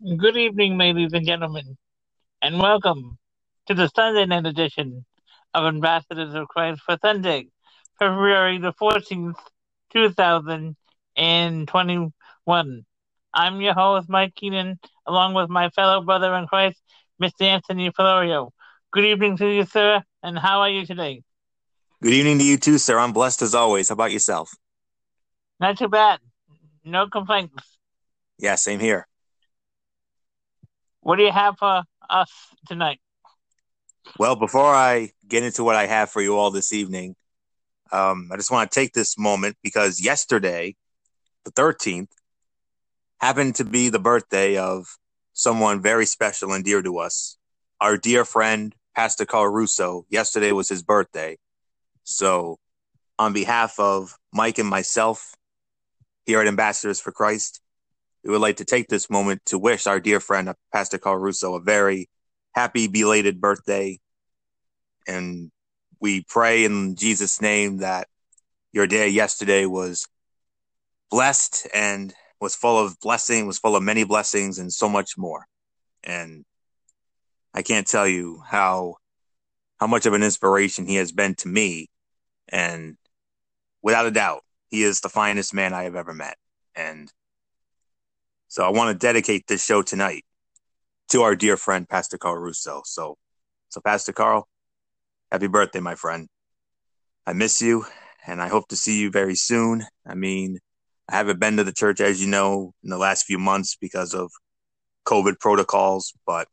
Good evening, ladies and gentlemen, and welcome to the Sunday night edition of Ambassadors of Christ for Sunday, February the 14th, 2021. I'm your host, Mike Keenan, along with my fellow brother in Christ, Mr. Anthony Florio. Good evening to you, sir, and how are you today? Good evening to you too, sir. I'm blessed as always. How about yourself? Not too bad. No complaints. Yeah, same here. What do you have for us tonight? Well, before I get into what I have for you all this evening, um, I just want to take this moment because yesterday, the 13th, happened to be the birthday of someone very special and dear to us. Our dear friend, Pastor Carl Russo. Yesterday was his birthday. So, on behalf of Mike and myself here at Ambassadors for Christ, we would like to take this moment to wish our dear friend, Pastor Carl Russo, a very happy belated birthday. And we pray in Jesus' name that your day yesterday was blessed and was full of blessing, was full of many blessings and so much more. And I can't tell you how how much of an inspiration he has been to me. And without a doubt, he is the finest man I have ever met. And so I want to dedicate this show tonight to our dear friend, Pastor Carl Russo. So, so Pastor Carl, happy birthday, my friend. I miss you and I hope to see you very soon. I mean, I haven't been to the church, as you know, in the last few months because of COVID protocols, but,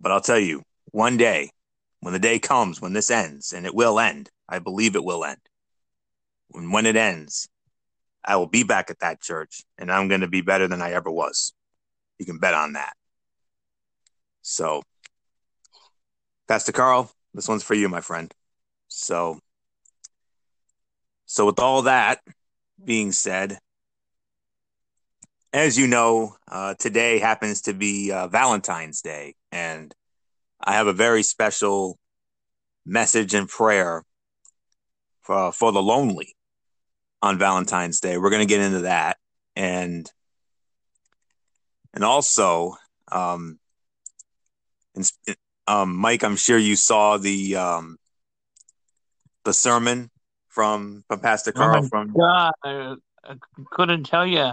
but I'll tell you, one day, when the day comes, when this ends, and it will end, I believe it will end. When, when it ends, I will be back at that church and I'm going to be better than I ever was. You can bet on that. So, Pastor Carl, this one's for you, my friend. So, so with all that being said, as you know, uh, today happens to be uh, Valentine's Day, and I have a very special message and prayer for, for the lonely on Valentine's Day. We're going to get into that, and and also, um, and, um, Mike, I'm sure you saw the um, the sermon from from Pastor Carl. Oh from God, I, I couldn't tell you.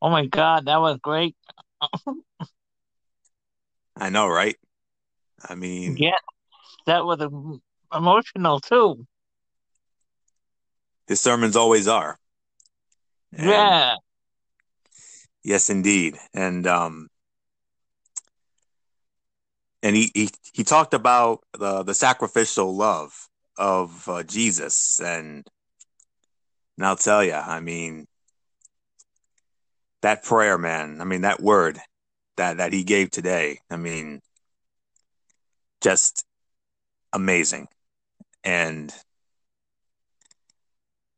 Oh my God, that was great. I know, right? I mean, yeah, that was emotional too. His sermons always are. And yeah. Yes, indeed. And um and he he, he talked about the the sacrificial love of uh, Jesus and and I'll tell you, I mean that prayer, man. I mean that word that that he gave today. I mean just amazing. And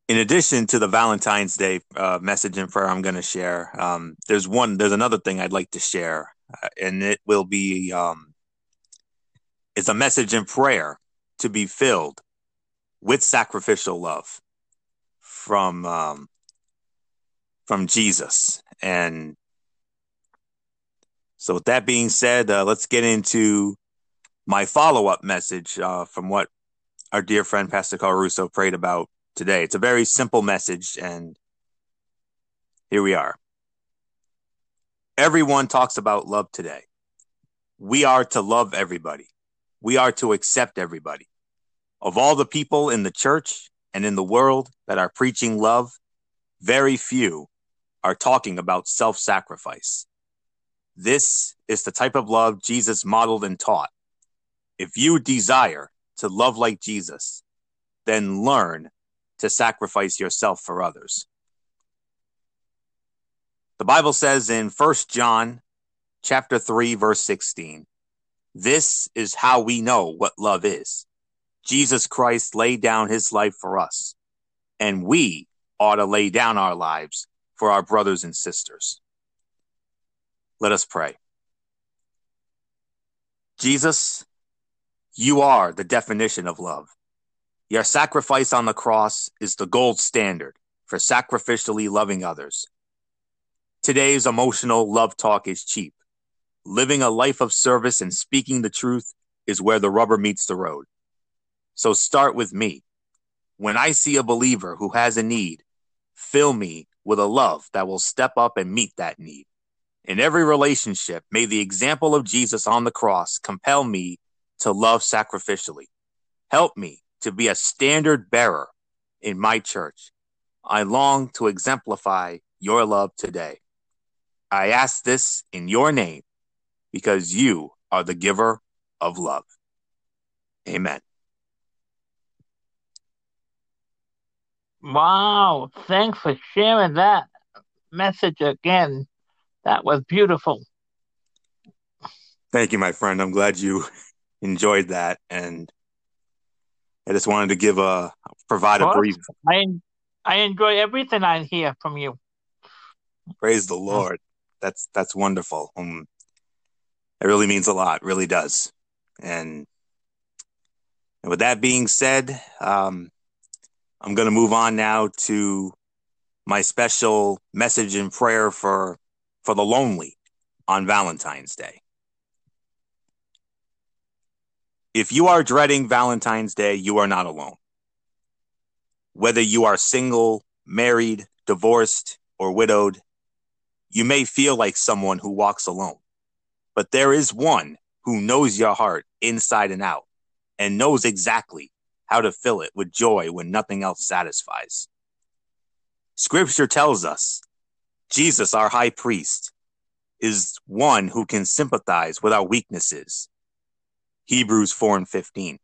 in addition to the Valentine's Day uh, message and prayer I'm going to share, um, there's one, there's another thing I'd like to share, uh, and it will be, um, it's a message and prayer to be filled with sacrificial love from um, from Jesus. And so, with that being said, uh, let's get into my follow up message uh, from what our dear friend Pastor Carl Russo prayed about today. It's a very simple message, and here we are. Everyone talks about love today. We are to love everybody. We are to accept everybody. Of all the people in the church and in the world that are preaching love, very few are talking about self sacrifice. This is the type of love Jesus modeled and taught. If you desire to love like Jesus, then learn to sacrifice yourself for others. The Bible says in 1 John chapter 3 verse 16, this is how we know what love is. Jesus Christ laid down his life for us, and we ought to lay down our lives for our brothers and sisters. Let us pray. Jesus, you are the definition of love. Your sacrifice on the cross is the gold standard for sacrificially loving others. Today's emotional love talk is cheap. Living a life of service and speaking the truth is where the rubber meets the road. So start with me. When I see a believer who has a need, fill me with a love that will step up and meet that need. In every relationship, may the example of Jesus on the cross compel me to love sacrificially. Help me to be a standard bearer in my church. I long to exemplify your love today. I ask this in your name because you are the giver of love. Amen. Wow. Thanks for sharing that message again. That was beautiful. Thank you, my friend. I'm glad you enjoyed that. And I just wanted to give a provide a brief. I, I enjoy everything I hear from you. Praise the Lord. That's that's wonderful. Um, it really means a lot. Really does. And, and with that being said, um, I'm going to move on now to my special message and prayer for for the lonely on Valentine's Day. If you are dreading Valentine's Day, you are not alone. Whether you are single, married, divorced, or widowed, you may feel like someone who walks alone. But there is one who knows your heart inside and out and knows exactly how to fill it with joy when nothing else satisfies. Scripture tells us Jesus, our high priest, is one who can sympathize with our weaknesses. Hebrews 4 and 15.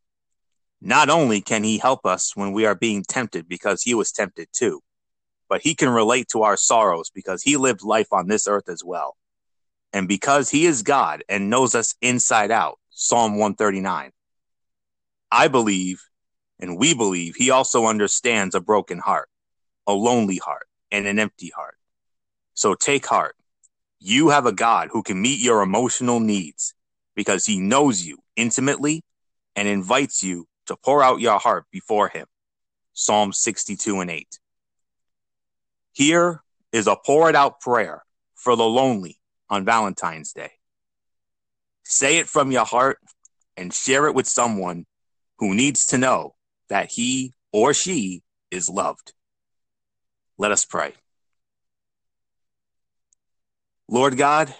Not only can he help us when we are being tempted because he was tempted too, but he can relate to our sorrows because he lived life on this earth as well. And because he is God and knows us inside out, Psalm 139. I believe and we believe he also understands a broken heart, a lonely heart, and an empty heart. So take heart. You have a God who can meet your emotional needs because he knows you intimately and invites you to pour out your heart before him. Psalm 62 and 8. Here is a pour it out prayer for the lonely on Valentine's Day. Say it from your heart and share it with someone who needs to know that he or she is loved. Let us pray. Lord God,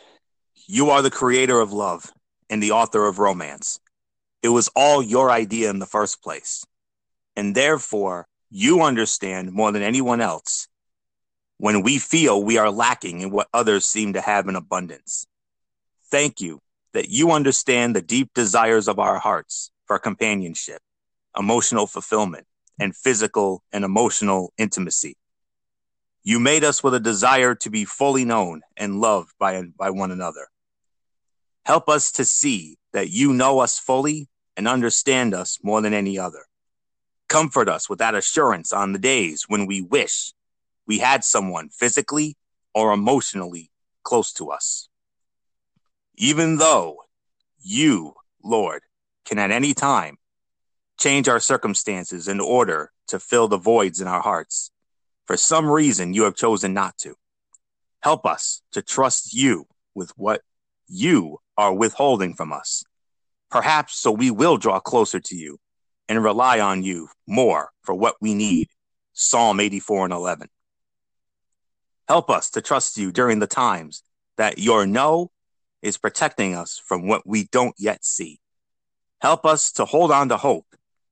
you are the creator of love and the author of romance. It was all your idea in the first place. And therefore, you understand more than anyone else when we feel we are lacking in what others seem to have in abundance. Thank you that you understand the deep desires of our hearts for companionship, emotional fulfillment, and physical and emotional intimacy. You made us with a desire to be fully known and loved by, by one another. Help us to see that you know us fully and understand us more than any other. Comfort us with that assurance on the days when we wish we had someone physically or emotionally close to us. Even though you, Lord, can at any time change our circumstances in order to fill the voids in our hearts. For some reason, you have chosen not to. Help us to trust you with what you are withholding from us. Perhaps so we will draw closer to you and rely on you more for what we need. Psalm 84 and 11. Help us to trust you during the times that your no is protecting us from what we don't yet see. Help us to hold on to hope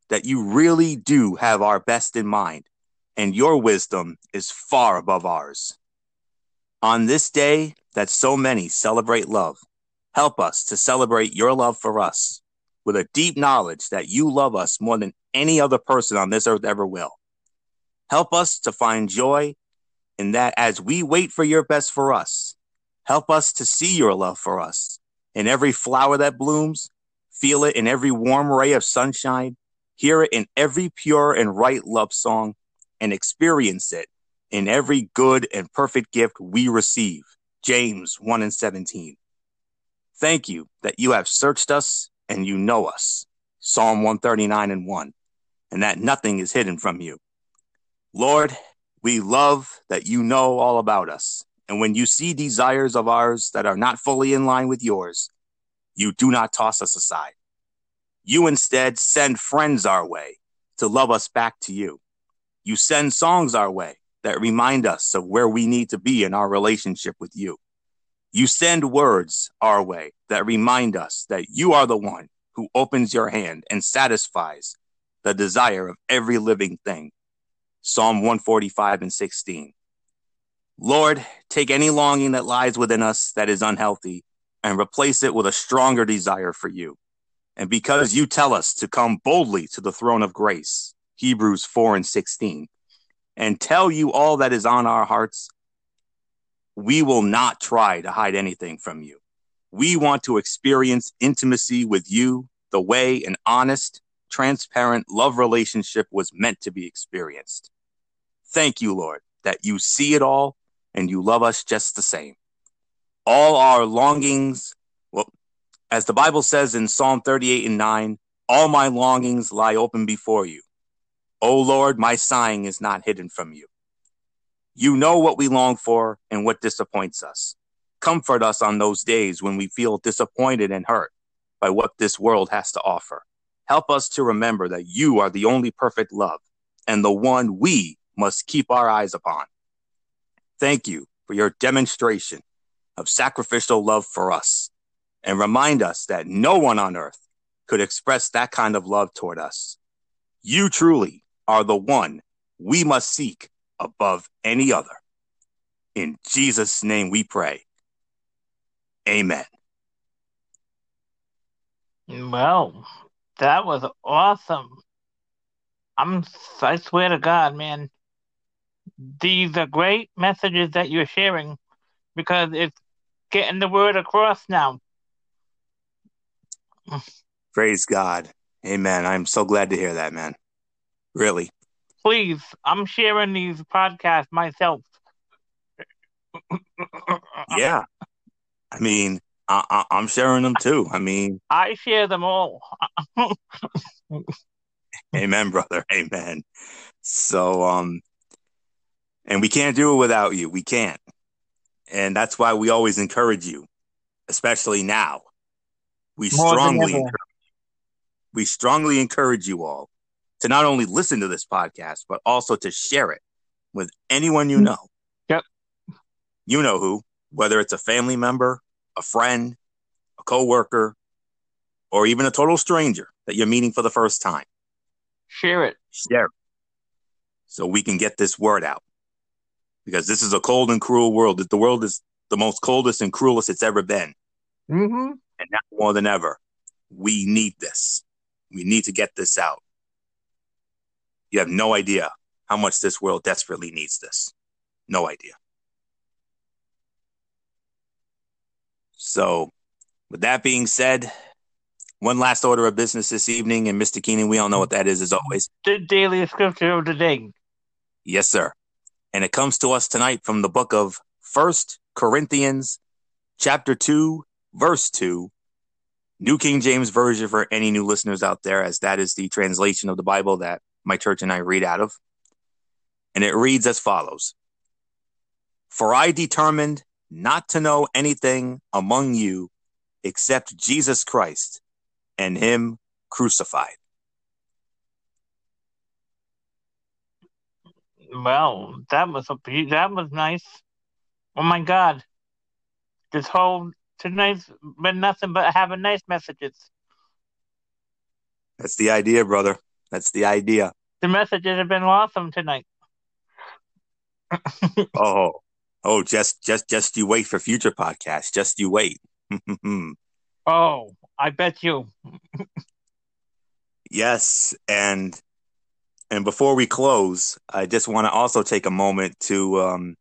that you really do have our best in mind, and your wisdom is far above ours. On this day that so many celebrate love, help us to celebrate your love for us with a deep knowledge that you love us more than any other person on this earth ever will. Help us to find joy in that as we wait for your best for us, help us to see your love for us in every flower that blooms, feel it in every warm ray of sunshine, hear it in every pure and right love song, and experience it in every good and perfect gift we receive. James 1 and 17. Thank you that you have searched us and you know us. Psalm 139 and 1. And that nothing is hidden from you. Lord, we love that you know all about us And when you see desires of ours that are not fully in line with yours, you do not toss us aside. You instead send friends our way to love us back to you. You send songs our way that remind us of where we need to be in our relationship with you. You send words our way that remind us that you are the one who opens your hand and satisfies the desire of every living thing. Psalm 145 and 16. Lord, take any longing that lies within us that is unhealthy and replace it with a stronger desire for you. And because you tell us to come boldly to the throne of grace, Hebrews 4 and 16, and tell you all that is on our hearts, we will not try to hide anything from you. We want to experience intimacy with you the way an honest, transparent love relationship was meant to be experienced. Thank you, Lord, that you see it all and you love us just the same. All our longings, well, as the Bible says in Psalm 38 and 9, all my longings lie open before you. O Lord, my sighing is not hidden from you. You know what we long for and what disappoints us. Comfort us on those days when we feel disappointed and hurt by what this world has to offer. Help us to remember that you are the only perfect love and the one we must keep our eyes upon. Thank you for your demonstration of sacrificial love for us and remind us that no one on earth could express that kind of love toward us. You truly are the one we must seek above any other. In Jesus' name we pray. Amen. Well, that was awesome. I'm I swear to God, man. These are great messages that you're sharing because it's getting the word across now. Praise God. Amen. I'm so glad to hear that, man. Really. Please, I'm sharing these podcasts myself. yeah. I mean, I, am sharing them too. I mean, I share them all. amen, brother. Amen. So, um, and we can't do it without you. We can't. And that's why we always encourage you, especially now. We More strongly, we strongly encourage you all to not only listen to this podcast, but also to share it with anyone you know. Yep. You know who, whether it's a family member, a friend, a coworker, or even a total stranger that you're meeting for the first time. Share it. Share it. So we can get this word out. Because this is a cold and cruel world. The world is the most coldest and cruelest it's ever been. Mm-hmm. And now more than ever, we need this. We need to get this out. You have no idea how much this world desperately needs this. No idea. So, with that being said, one last order of business this evening, and Mr. Keenan, we all know what that is as always. The daily scripture of the day. Yes, sir. And it comes to us tonight from the book of First Corinthians, chapter 2, verse 2. New King James Version for any new listeners out there, as that is the translation of the Bible that my church and I read out of. And it reads as follows For I determined not to know anything among you except Jesus Christ and Him crucified. Well, that was a that was nice. Oh my God, this whole tonight's been nothing but having nice messages. That's the idea, brother. That's the idea. The messages have been awesome tonight. oh, oh, just, just, just you wait for future podcasts. Just you wait. oh, I bet you. yes, and and before we close, I just want to also take a moment to um,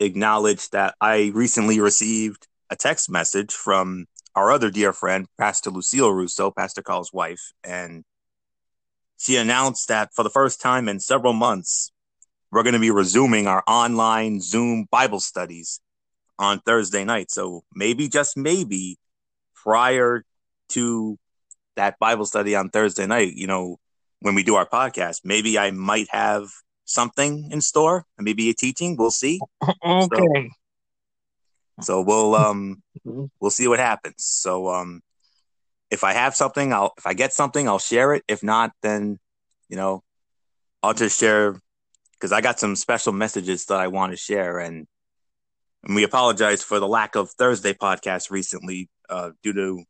acknowledge that I recently received a text message from our other dear friend, Pastor Lucille Russo, Pastor Carl's wife, and she announced that for the first time in several months, we're going to be resuming our online Zoom Bible studies on Thursday night. So maybe, just maybe, prior to that Bible study on Thursday night, you know, when we do our podcast, maybe I might have something in store, maybe a teaching. We'll see. Okay. So So we'll um we'll see what happens. So um if I have something, I'll if I get something, I'll share it. If not, then you know, I'll just share because I got some special messages that I want to share and and we apologize for the lack of Thursday podcast recently uh, due to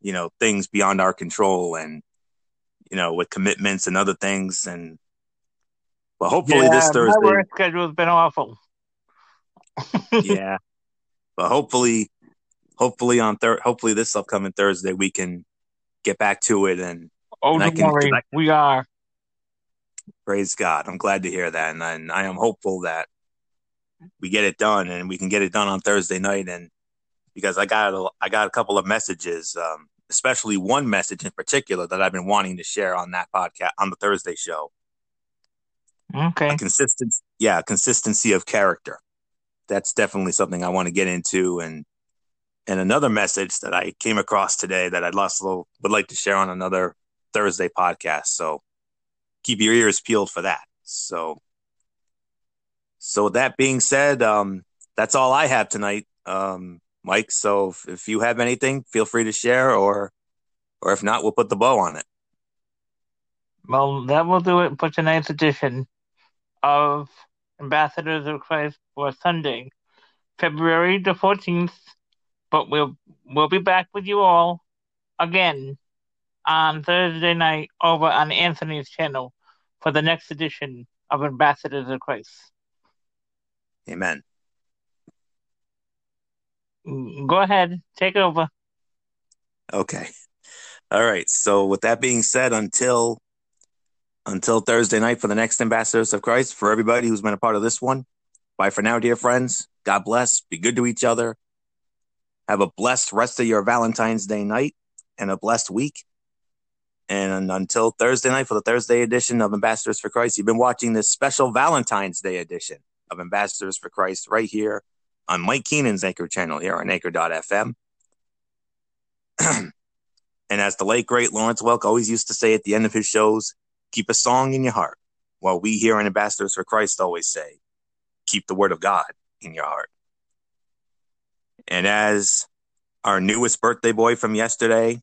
you know things beyond our control and you know with commitments and other things and but hopefully yeah, this Thursday my work schedule's been awful. yeah, but hopefully, hopefully on thir- hopefully this upcoming Thursday we can get back to it and Oh, and I can- worry, I- we are. praise God. I'm glad to hear that, and, and I am hopeful that we get it done and we can get it done on Thursday night. And because I got a, I got a couple of messages, um, especially one message in particular that I've been wanting to share on that podcast on the Thursday show. Okay. Consistency, yeah, consistency of character. That's definitely something I want to get into. And and another message that I came across today that I'd also would like to share on another Thursday podcast. So keep your ears peeled for that. So so that being said, um, that's all I have tonight, um, Mike. So if, if you have anything, feel free to share, or or if not, we'll put the bow on it. Well, that will do it for tonight's edition of Ambassadors of Christ for Sunday, February the 14th. But we'll we'll be back with you all again on Thursday night over on Anthony's channel for the next edition of Ambassadors of Christ. Amen. Go ahead, take over. Okay. All right. So with that being said, until until Thursday night for the next Ambassadors of Christ, for everybody who's been a part of this one, bye for now, dear friends. God bless. Be good to each other. Have a blessed rest of your Valentine's Day night and a blessed week. And until Thursday night for the Thursday edition of Ambassadors for Christ, you've been watching this special Valentine's Day edition of Ambassadors for Christ right here on Mike Keenan's Anchor channel here on Anchor.fm. and as the late great Lawrence Welk always used to say at the end of his shows, keep a song in your heart. While we here on Ambassadors for Christ always say, keep the word of God in your heart. And as our newest birthday boy from yesterday,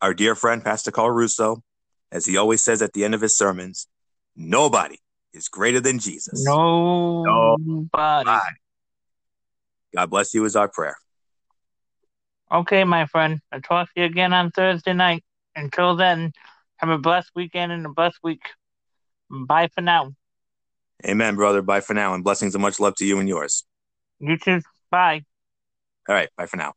our dear friend Pastor Carl Russo, as he always says at the end of his sermons, nobody is greater than Jesus. Nobody. Bye. God bless you is our prayer. Okay, my friend. I'll talk to you again on Thursday night. Until then, have a blessed weekend and a blessed week. Bye for now. Amen, brother. Bye for now, and blessings and much love to you and yours. You too. Bye. All right, bye for now.